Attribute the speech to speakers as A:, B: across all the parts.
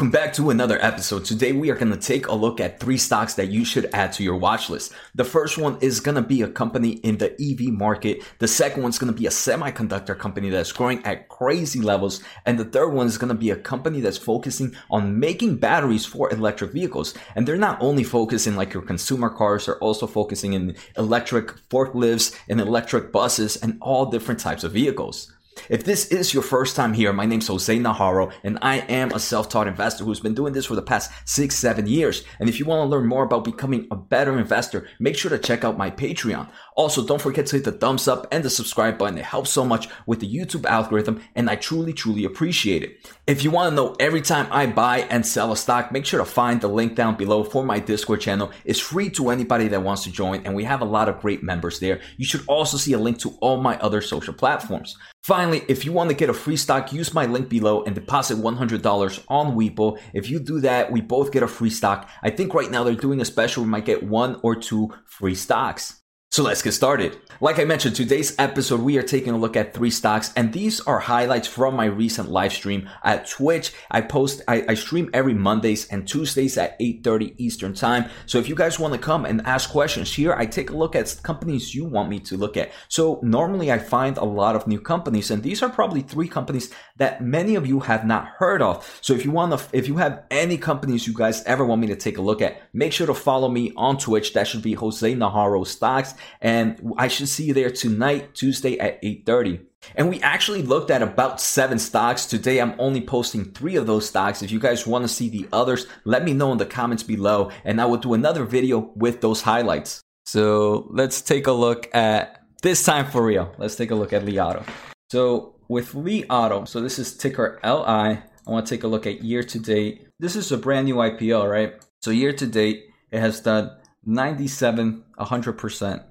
A: Welcome back to another episode. Today we are going to take a look at three stocks that you should add to your watch list. The first one is going to be a company in the EV market. The second one is going to be a semiconductor company that's growing at crazy levels. And the third one is going to be a company that's focusing on making batteries for electric vehicles. And they're not only focusing like your consumer cars, they're also focusing in electric forklifts and electric buses and all different types of vehicles. If this is your first time here, my name's Jose Najarro, and I am a self-taught investor who's been doing this for the past six, seven years. And if you want to learn more about becoming a better investor, make sure to check out my Patreon. Also, don't forget to hit the thumbs up and the subscribe button. It helps so much with the YouTube algorithm, and I truly, truly appreciate it. If you want to know every time I buy and sell a stock, make sure to find the link down below for my Discord channel. It's free to anybody that wants to join, and we have a lot of great members there. You should also see a link to all my other social platforms. Finally, if you want to get a free stock, use my link below and deposit $100 on Webull. If you do that, we both get a free stock. I think right now they're doing a special. We might get one or two free stocks. So let's get started. Like I mentioned, today's episode, we are taking a look at three stocks, and these are highlights from my recent live stream at Twitch. I post, I, I stream every Mondays and Tuesdays at 8.30 Eastern time. So if you guys want to come and ask questions here, I take a look at companies you want me to look at. So normally I find a lot of new companies, and these are probably three companies that many of you have not heard of. So if you want to, if you have any companies you guys ever want me to take a look at, make sure to follow me on Twitch. That should be Jose Najarro Stocks and I should see you there tonight, Tuesday at 8:30. And we actually looked at about seven stocks. Today I'm only posting three of those stocks. If you guys want to see the others, let me know in the comments below and I will do another video with those highlights. So let's take a look at this time for real. Let's take a look at Li Auto. So with Li Auto, so this is ticker LI. I want to take a look at year to date. This is a brand new IPO, right? So year to date, it has done 97, 100%.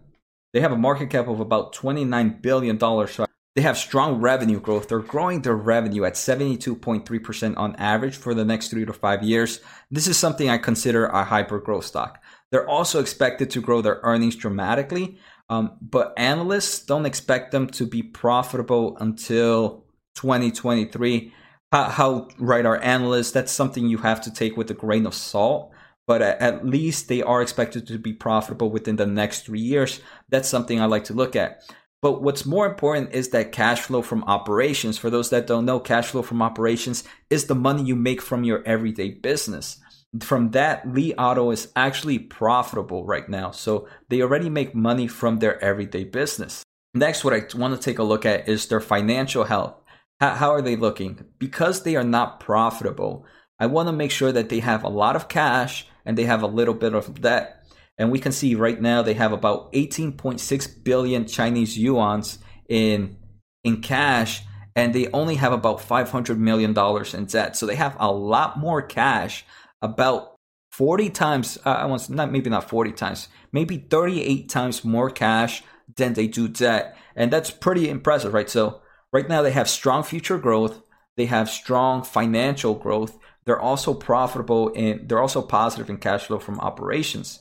A: They have a market cap of about $29 billion. So they have strong revenue growth. They're growing their revenue at 72.3% on average for the next three to five years. This is something I consider a hyper growth stock. They're also expected to grow their earnings dramatically, um, but analysts don't expect them to be profitable until 2023. How, how right are analysts? That's something you have to take with a grain of salt but at least they are expected to be profitable within the next three years. That's something I like to look at. But what's more important is that cash flow from operations. For those that don't know, cash flow from operations is the money you make from your everyday business. From that, Li Auto is actually profitable right now. So they already make money from their everyday business. Next, what I want to take a look at is their financial health. How are they looking? Because they are not profitable, I want to make sure that they have a lot of cash and they have a little bit of debt. And we can see right now they have about 18.6 billion Chinese yuans in in cash and they only have about 500 million dollars in debt. So they have a lot more cash, about 40 times uh, I want not maybe not 40 times, maybe 38 times more cash than they do debt. And that's pretty impressive, right? So right now they have strong future growth, they have strong financial growth they're also profitable and they're also positive in cash flow from operations.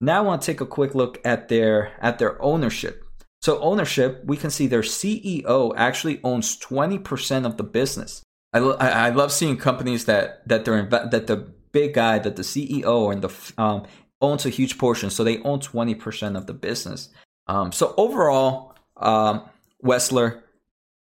A: Now I want to take a quick look at their at their ownership. So ownership, we can see their CEO actually owns 20% of the business. I, I love seeing companies that that they're that the big guy that the CEO and the um, owns a huge portion, so they own 20% of the business. Um, so overall, um, Wessler,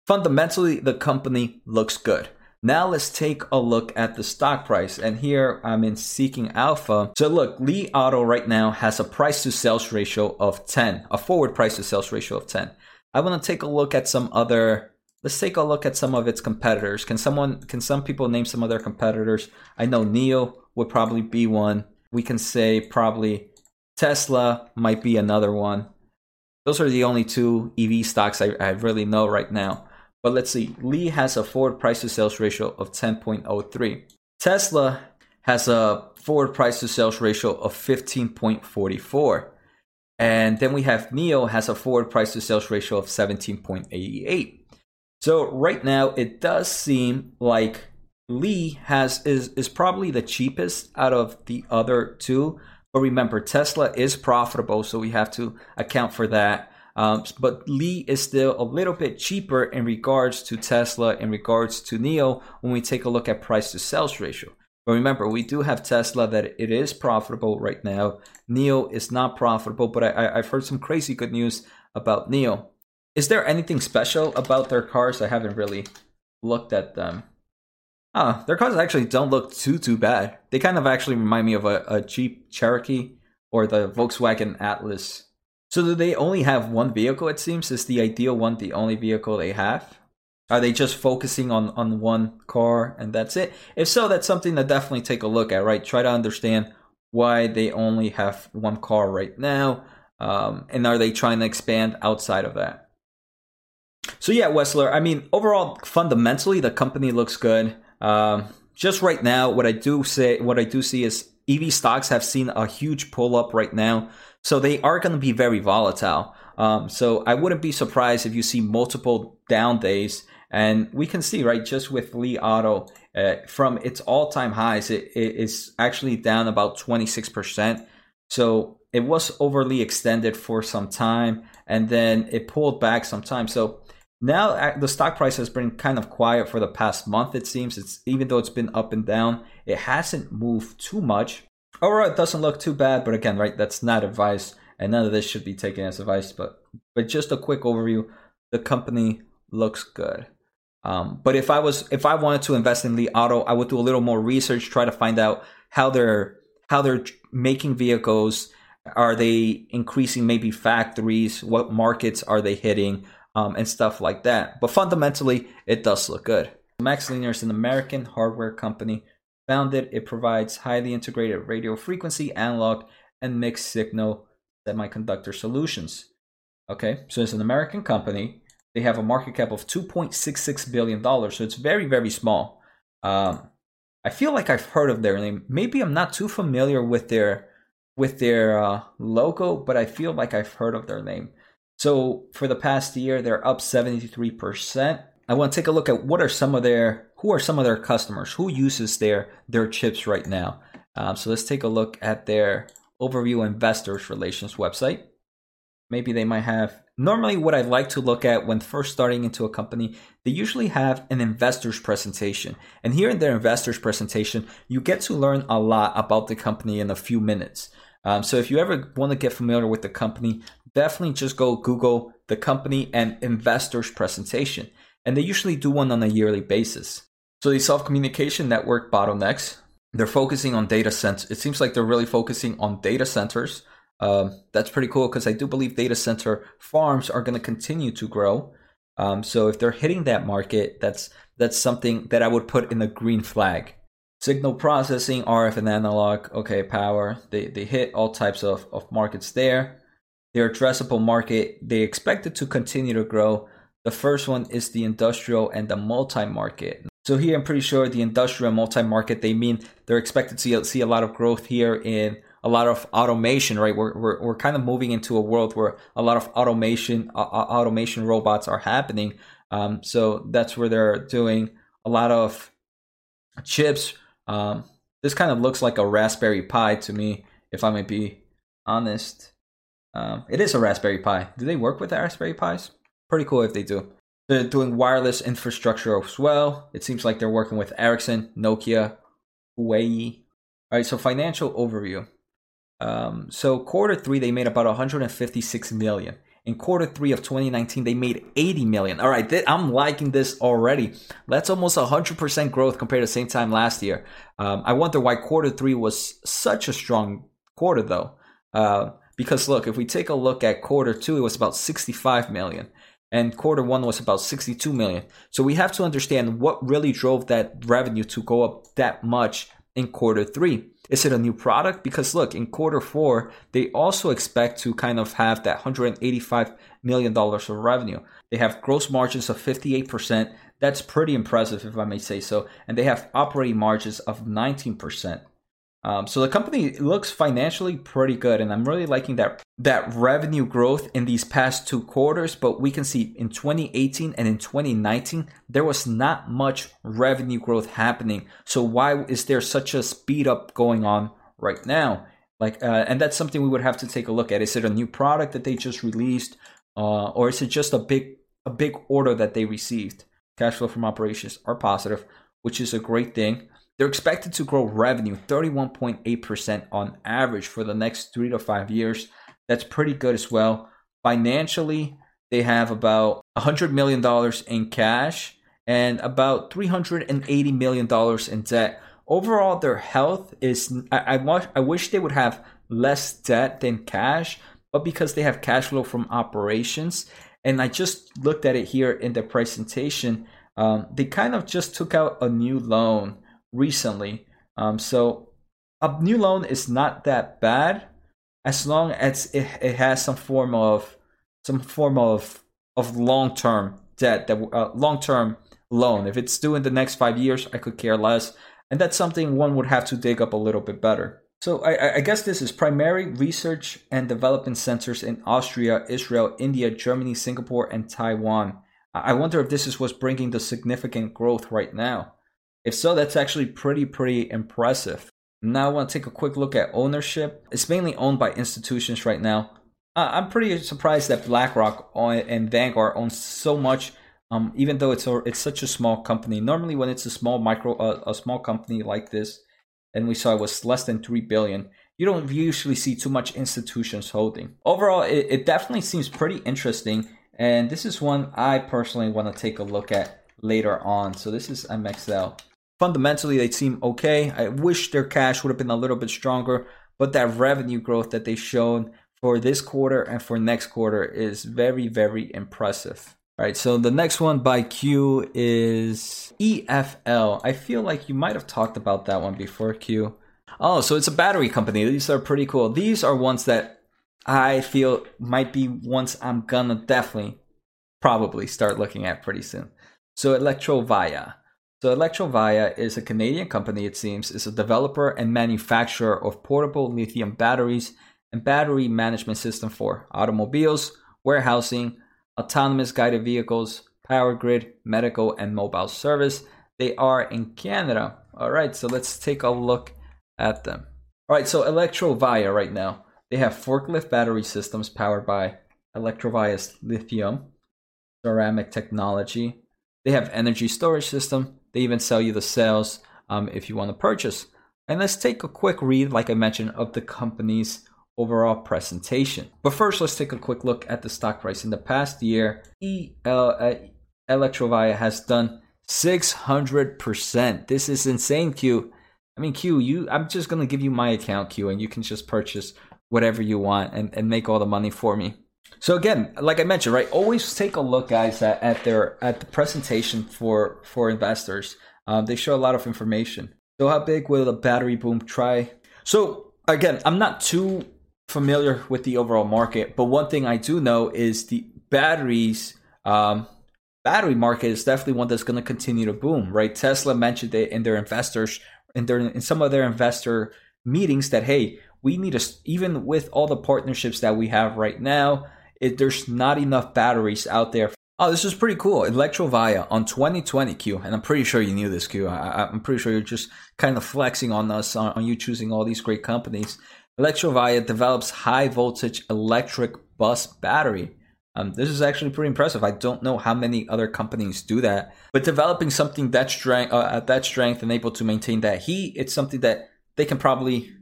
A: fundamentally the company looks good. Now let's take a look at the stock price. And here I'm in Seeking Alpha. So look, Li Auto right now has a price to sales ratio of 10, a forward price to sales ratio of 10. I want to take a look at some other let's take a look at some of its competitors. Can someone can some people name some other competitors? I know NIO would probably be one. We can say probably Tesla might be another one. Those are the only two EV stocks I, I really know right now. But let's see, Li has a forward price to sales ratio of 10.03. Tesla has a forward price to sales ratio of 15.44. And then we have NIO has a forward price to sales ratio of 17.88. So right now it does seem like Li has is is probably the cheapest out of the other two. But remember, Tesla is profitable, so we have to account for that. Um, but Li is still a little bit cheaper in regards to Tesla, in regards to NIO, when we take a look at price to sales ratio. But remember, we do have Tesla that it is profitable right now. NIO is not profitable, but I, have heard some crazy good news about NIO. Is there anything special about their cars? I haven't really looked at them. Ah, their cars actually don't look too too bad. They kind of actually remind me of a, a Jeep Cherokee or the Volkswagen Atlas. So do they only have one vehicle? It seems is the ideal one the only vehicle they have. Are they just focusing on on one car and that's it? If so, that's something to definitely take a look at. Right, try to understand why they only have one car right now, um, and are they trying to expand outside of that? So yeah, Wessler. I mean, overall, fundamentally, the company looks good. Um, just right now, what I do say, what I do see is EV stocks have seen a huge pull up right now, so they are going to be very volatile. Um, so I wouldn't be surprised if you see multiple down days, and we can see right just with Li Auto uh, from its all time highs, it, it is actually down about twenty six percent. So it was overly extended for some time, and then it pulled back some time. So now the stock price has been kind of quiet for the past month. It seems it's even though it's been up and down, it hasn't moved too much. Overall, it doesn't look too bad, but again, right, that's not advice, and none of this should be taken as advice. But but just a quick overview: the company looks good. Um, but if I was if I wanted to invest in Li Auto, I would do a little more research, try to find out how they're how they're making vehicles. Are they increasing maybe factories? What markets are they hitting? um, and stuff like that. But fundamentally, it does look good. MaxLinear is an American hardware company. Founded, it provides highly integrated radio frequency, analog, and mixed signal semiconductor solutions. Okay, so it's an American company. They have a market cap of $2.66 billion, so it's very, very small. Um, I feel like I've heard of their name. Maybe I'm not too familiar with their with their uh, logo, but I feel like I've heard of their name. So for the past year, they're up 73%. I want to take a look at what are some of their who are some of their customers who uses their their chips right now. Um, so let's take a look at their overview investors relations website. Maybe they might have normally what I like to look at when first starting into a company, they usually have an investor's presentation. And here in their investor's presentation, you get to learn a lot about the company in a few minutes. Um, so if you ever want to get familiar with the company, definitely just go Google the company and investors presentation. And they usually do one on a yearly basis. So the solve communication network bottlenecks. They're focusing on data centers. It seems like they're really focusing on data centers. Um, that's pretty cool because I do believe data center farms are going to continue to grow. Um, so if they're hitting that market, that's that's something that I would put in the green flag. Signal processing, RF and analog, okay, power. They they hit all types of, of markets there their addressable market, they expect it to continue to grow. The first one is the industrial and the multi market. So here, I'm pretty sure the industrial and multi market, they mean they're expected to see a lot of growth here in a lot of automation, right? We're, we're, we're kind of moving into a world where a lot of automation, uh, automation robots are happening. Um, so that's where they're doing a lot of chips. Um, this kind of looks like a Raspberry Pi to me, if I may be honest. Um, it is a Raspberry Pi. Do they work with Raspberry Pis? Pretty cool if they do. They're doing wireless infrastructure as well. It seems like they're working with Ericsson, Nokia, Huawei. All right, so financial overview. Um, so quarter three, they made about 156 million. In quarter three of 2019, they made 80 million. All right, th- I'm liking this already. That's almost 100% growth compared to same time last year. Um, I wonder why quarter three was such a strong quarter, though. Uh, because look, if we take a look at quarter two, it was about 65 million and quarter one was about 62 million. So we have to understand what really drove that revenue to go up that much in quarter three. Is it a new product? Because look, in quarter four, they also expect to kind of have that $185 million of revenue. They have gross margins of 58%. That's pretty impressive, if I may say so. And they have operating margins of 19%. Um, so the company looks financially pretty good, and I'm really liking that that revenue growth in these past two quarters. But we can see in 2018 and in 2019 there was not much revenue growth happening. So why is there such a speed up going on right now? Like, uh, and that's something we would have to take a look at. Is it a new product that they just released, uh, or is it just a big a big order that they received? Cash flow from operations are positive, which is a great thing. They're expected to grow revenue 31.8% on average for the next three to five years. That's pretty good as well. Financially, they have about $100 million in cash and about $380 million in debt. Overall, their health is, I, I, I wish they would have less debt than cash, but because they have cash flow from operations, and I just looked at it here in the presentation, um, they kind of just took out a new loan recently. Um, so a new loan is not that bad as long as it, it has some form of some form of of long term debt that uh, long term loan. If it's due in the next five years, I could care less, and that's something one would have to dig up a little bit better. So I, I, guess this is primary research and development centers in Austria, Israel, India, Germany, Singapore, and Taiwan. I wonder if this is what's bringing the significant growth right now. If so, that's actually pretty, pretty impressive. Now I want to take a quick look at ownership. It's mainly owned by institutions right now. Uh, I'm pretty surprised that BlackRock and Vanguard own so much, um, even though it's a, it's such a small company. Normally, when it's a small micro, uh, a small company like this, and we saw it was less than 3 billion you don't usually see too much institutions holding overall it, it definitely seems pretty interesting and this is one i personally want to take a look at later on so this is mxl fundamentally they seem okay i wish their cash would have been a little bit stronger but that revenue growth that they've shown for this quarter and for next quarter is very very impressive all right, so the next one by Q is EFL. I feel like you might have talked about that one before, Q. Oh, so it's a battery company. These are pretty cool. These are ones that I feel might be ones I'm gonna definitely, probably start looking at pretty soon. So Electrovaya. So Electrovaya is a Canadian company, it seems, is a developer and manufacturer of portable lithium batteries and battery management system for automobiles, warehousing, autonomous guided vehicles, power grid, medical, and mobile service. They are in Canada. All right, so let's take a look at them. All right, so Electrovaya right now, they have forklift battery systems powered by Electrovaya's lithium ceramic technology. They have energy storage system. They even sell you the sales um, if you want to purchase. And let's take a quick read, like I mentioned, of the company's overall presentation. But first, let's take a quick look at the stock price. In the past year, EL, uh, Electrovaya has done 600%. This is insane, Q. I mean, Q, you I'm just going to give you my account, Q, and you can just purchase whatever you want and, and make all the money for me. So again, like I mentioned, right, always take a look, guys, at, at their at the presentation for for investors. Um, they show a lot of information. So how big will the battery boom try? So again, I'm not too familiar with the overall market, but one thing I do know is the batteries um, battery market is definitely one that's going to continue to boom. Right? Tesla mentioned it in their investors in their in some of their investor meetings that hey, we need to even with all the partnerships that we have right now, it, there's not enough batteries out there. Oh, this is pretty cool. Electrovaya on 2020 Q, and I'm pretty sure you knew this Q. I, I'm pretty sure you're just kind of flexing on us on, on you choosing all these great companies. Electrovaya develops high voltage electric bus battery. Um, this is actually pretty impressive. I don't know how many other companies do that, but developing something that strength uh, at that strength and able to maintain that heat, it's something that they can probably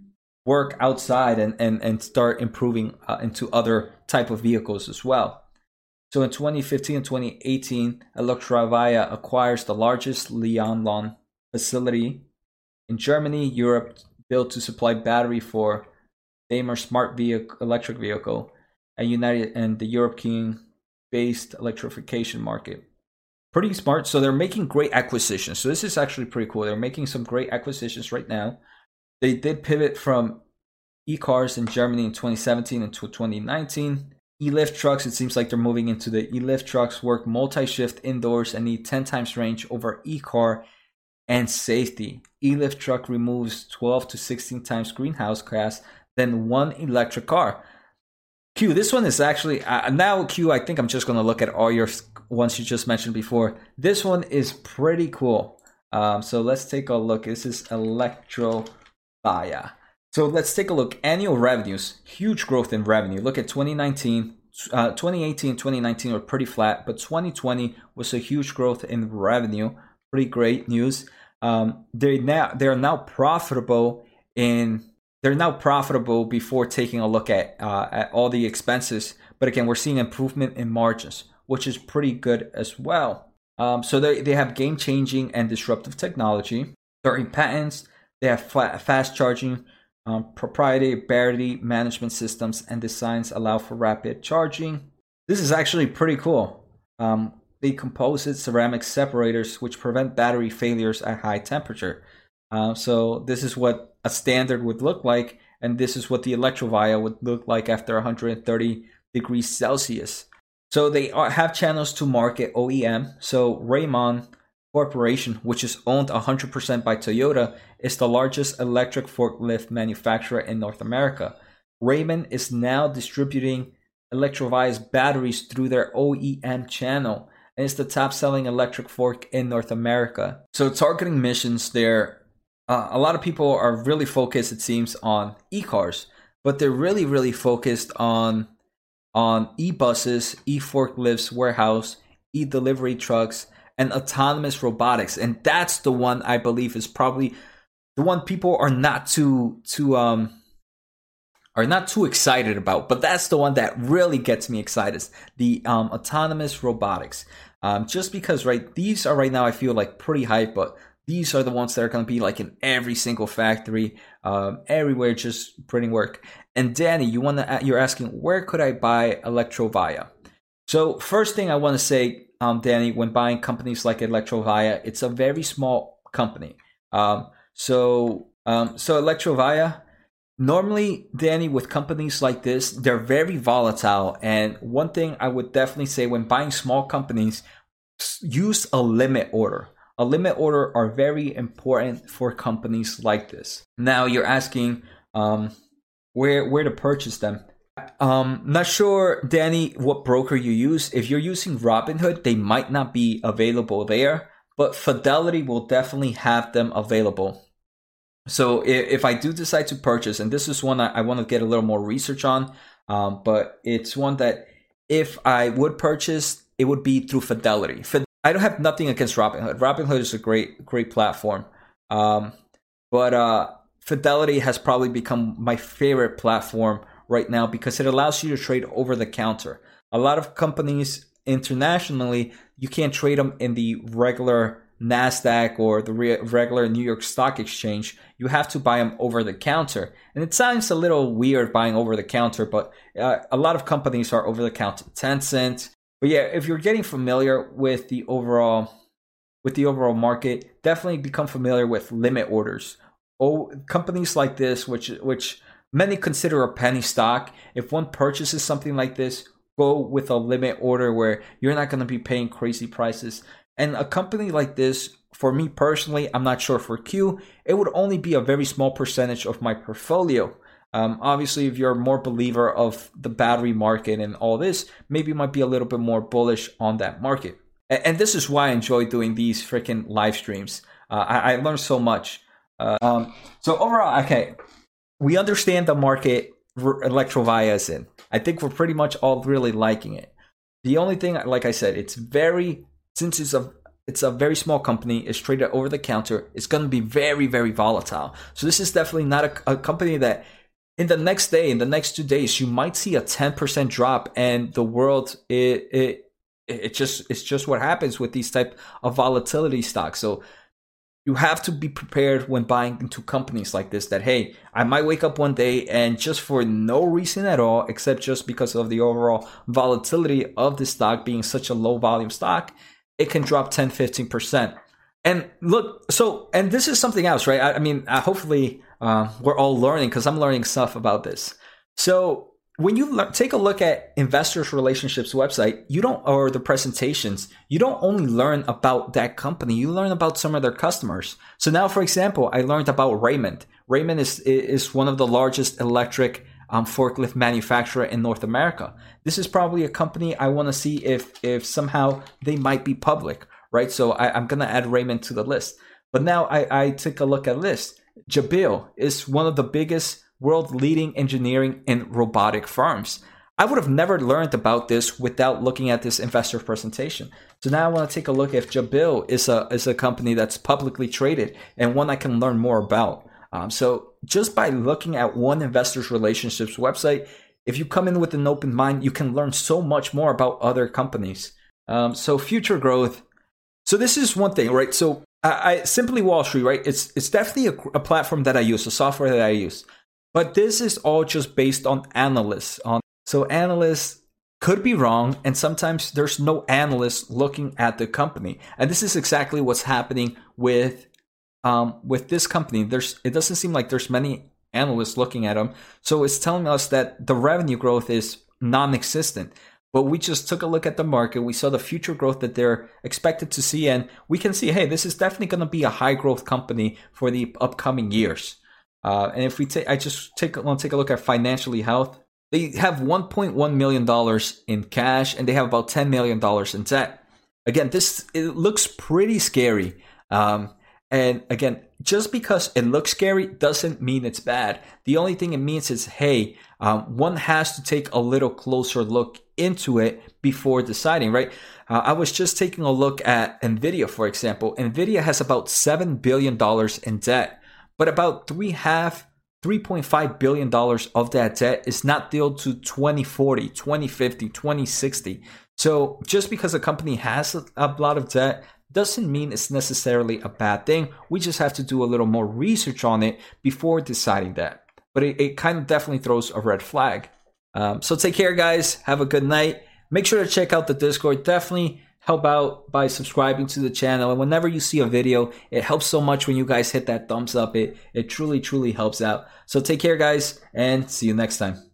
A: work outside and and, and start improving uh, into other type of vehicles as well. So in 2015 and 2018, Electrovaya acquires the largest Liaoning facility in Germany, Europe, built to supply battery for Daimler Smart Vehicle electric vehicle, and United and the European based electrification market. Pretty smart. So they're making great acquisitions. So this is actually pretty cool. They're making some great acquisitions right now. They did pivot from e-cars in Germany in 2017 into 2019. E-lift trucks, it seems like they're moving into the e-lift trucks, work multi-shift indoors and need 10 times range over e-car and safety. E-lift truck removes 12 to 16 times greenhouse gas than one electric car. Q, this one is actually uh, now Q. I think I'm just gonna look at all your ones you just mentioned before. This one is pretty cool. Um, so let's take a look. This is Electrovaya. So let's take a look. Annual revenues, huge growth in revenue. Look at 2019, uh, 2018, 2019 were pretty flat, but 2020 was a huge growth in revenue. Pretty great news.
B: Um, they now they're now profitable in they're now profitable before taking a look at uh, at all the expenses. But again, we're seeing improvement in margins, which is pretty good as well. Um, so they, they have game changing and disruptive technology. 30 patents. They have fast charging, um, proprietary battery management systems, and designs allow for rapid charging. This is actually pretty cool. Um, composite ceramic separators which prevent battery failures at high temperature. Uh, so this is what a standard would look like, and this is what the Electrovaya would look like after 130 degrees Celsius. So they are, have channels to market OEM. So Raymond Corporation, which is owned 100% by Toyota, is the largest electric forklift manufacturer in North America. Raymond is now distributing Electrovaya's batteries through their OEM channel and it's the top selling electric fork in North America. So, targeting missions there, uh, a lot of people are really focused, it seems, on e cars, but they're really, really focused on on e-buses, e-forklifts, warehouse, e-delivery trucks, and autonomous robotics. And that's the one I believe is probably the one people are not too too um are not too excited about, but that's the one that really gets me excited. The um, autonomous robotics. Um, just because, right, these are right now, I feel like pretty hype, but these are the ones that are going to be like in every single factory, um, everywhere, just printing work. And Danny, you want to, you're asking, where could I buy Electrovaya? So first thing I want to say, um, Danny, when buying companies like Electrovaya, it's a very small company. Um, so, um, so Electrovaya, normally danny with companies like this they're very volatile. And one thing i would definitely say when buying small companies use a limit order. A limit order are very important for companies like this. Now you're asking um, where where to purchase them um not sure danny what broker you use if you're using robinhood they might not be available there but fidelity will definitely have them available so if, I do decide to purchase, and this is one I, I want to get a little more research on, um, but it's one that if I would purchase, it would be through Fidelity. I don't have nothing against Robinhood. Robinhood is a great, great platform. Um, but uh, Fidelity has probably become my favorite platform right now because it allows you to trade over the counter. A lot of companies internationally, you can't trade them in the regular NASDAQ or the re- regular New York Stock Exchange, you have to buy them over the counter. And it sounds a little weird buying over the counter, but uh, a lot of companies are over the counter. Tencent. But yeah, if you're getting familiar with the overall with the overall market, definitely become familiar with limit orders. Oh, companies like this, which which many consider a penny stock, if one purchases something like this, go with a limit order where you're not going to be paying crazy prices. And a company like this, for me personally, I'm not sure for Q, it would only be a very small percentage of my portfolio. Um, obviously, if you're more believer of the battery market and all this, maybe you might be a little bit more bullish on that market. And, and this is why I enjoy doing these freaking live streams. Uh, I, I learned so much. Uh, um, so overall, okay, we understand the market Electrovaya is in. I think we're pretty much all really liking it. The only thing, like I said, it's very since it's a it's a very small company, it's traded over the counter, it's going to be very, very volatile. So this is definitely not a, a company that in the next day, in the next two days, you might see a 10% drop and the world, it, it, it just, it's just what happens with these type of volatility stocks. So you have to be prepared when buying into companies like this that, hey, I might wake up one day and just for no reason at all, except just because of the overall volatility of the stock being such a low volume stock, it can drop 10, 15%. And look, so, and this is something else, right? I, I mean, uh, hopefully uh, we're all learning because I'm learning stuff about this. So, when you le- take a look at investors relationships website you don't or the presentations you don't only learn about that company you learn about some of their customers so now for example i learned about raymond raymond is is one of the largest electric um, forklift manufacturer in North America. This is probably a company I want to see if if somehow they might be public, right? So I, am gonna add Raymond to the list. But now I, I took a look at list. Jabil is one of the biggest world leading engineering and robotic firms. I would have never learned about this without looking at this investor presentation. So now I want to take a look if Jabil is a is a company that's publicly traded and one I can learn more about. Um, so just by looking at one investor's relationships website, if you come in with an open mind, you can learn so much more about other companies. Um, so future growth. So this is one thing, right? So I, I simply Wall Street, right? It's it's definitely a, a platform that I use, a software that I use, but this is all just based on analysts. On so analysts could be wrong, and sometimes there's no analyst looking at the company, and this is exactly what's happening with um, with this company. There's it doesn't seem like there's many analysts looking at them, so it's telling us that the revenue growth is non-existent. But we just took a look at the market. We saw the future growth that they're expected to see, and we can see, hey, this is definitely going to be a high growth company for the upcoming years. Uh, and if we take, I just take want to take a look at financially health. They have 1.1 million dollars in cash, and they have about 10 million dollars in debt. Again, this it looks pretty scary. Um, and again, just because it looks scary doesn't mean it's bad. The only thing it means is, hey, um, one has to take a little closer look into it before deciding, right? Uh, I was just taking a look at Nvidia, for example. Nvidia has about seven billion dollars in debt, but about three half, $3.5 billion of that debt is not due to 2040, 2050, 2060. So just because a company has a, lot of debt doesn't mean it's necessarily a bad thing. We just have to do a little more research on it before deciding that. But it, it kind of definitely throws a red flag. Um, so take care, guys. Have a good night. Make sure to check out the Discord. Definitely help out by subscribing to the channel. And whenever you see a video, it helps so much when you guys hit that thumbs up. It it truly, truly helps out. So take care, guys, and see you next time.